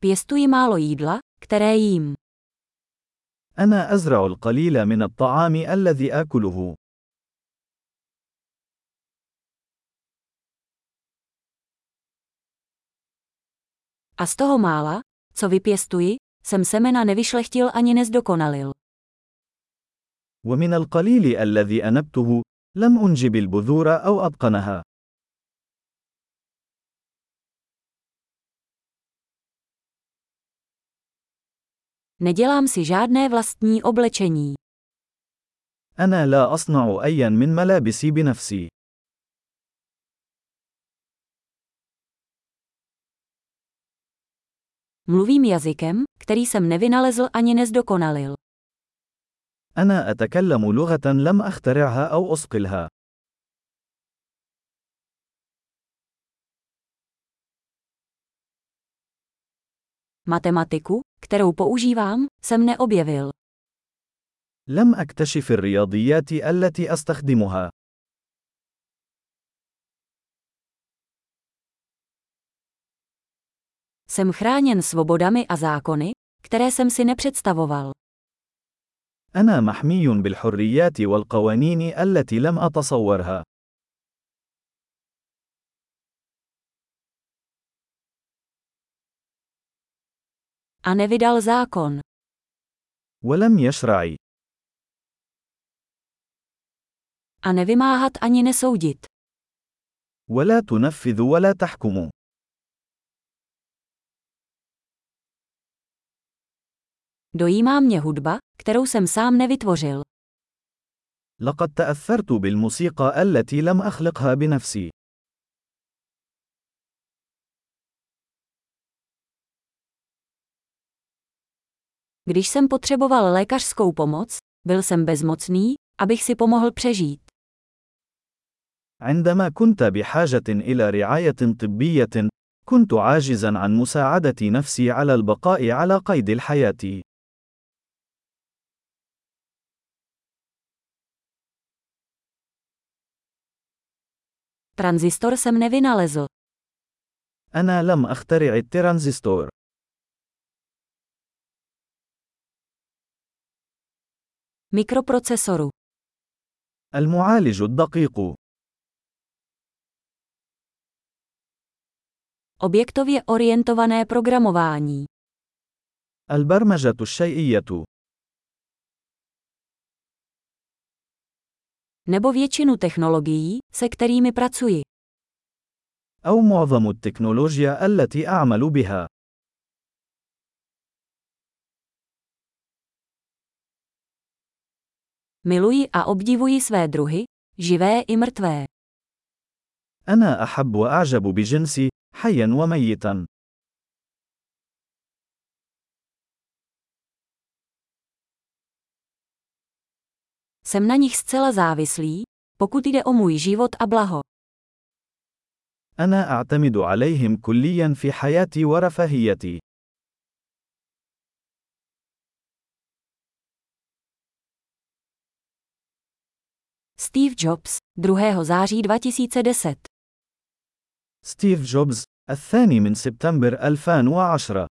Pěstuji málo jídla, které jím. أنا أزرع القليل من الطعام الذي آكله. A z toho mála, co vypěstuji, jsem semena nevyšlechtil ani nezdokonalil. ومن القليل الذي أنبته، لم أنجب البذور أو أتقنها. Nedělám si žádné vlastní oblečení. أنا لا أصنع أيا من ملابسي بنفسي. Mluvím jazykem, který jsem nevynalezl ani nezdokonalil. أنا أتكلم لغة لم أخترعها أو أصقلها. Matematiku, kterou používám, jsem neobjevil. لم أكتشف الرياضيات التي أستخدمها. Jsem chráněn svobodami a zákony, které jsem si nepředstavoval. أنا محمي بالحريات والقوانين التي لم أتصورها. A nevydal zákon. ولم يشرع. A nevymáhat ani nesoudit. ولا تنفذ ولا تحكم. Dojímá mě hudba, kterou jsem sám nevytvořil. لقد تأثرت بالموسيقى التي لم أخلقها بنفسي. Když jsem potřeboval lékařskou pomoc, byl jsem bezmocný, abych si pomohl přežít. عندما كنت بحاجة إلى رعاية طبية، كنت عاجزا عن مساعدة نفسي على البقاء على قيد الحياة. Tranzistor jsem nevynalezl. أنا لم أخترع الترانزستور. Mikroprocesoru. المعالج الدقيق. Objektově orientované programování. البرمجة الشيئية. Nebo většinu technologií, se kterými pracuji. أو معظم التكنولوجيا التي أعمل بها. Miluji a obdivuji své druhy, živé i mrtvé. أنا أحب وأعجب بجنسي، حيا وميتا. Jsem na nich zcela závislý, pokud jde o můj život a blaho. أنا أعتمد عليهم كليا في حياتي ورفاهيتي. Steve Jobs, 2. září 2010 ستيف جوبز، الثاني من سبتمبر 2010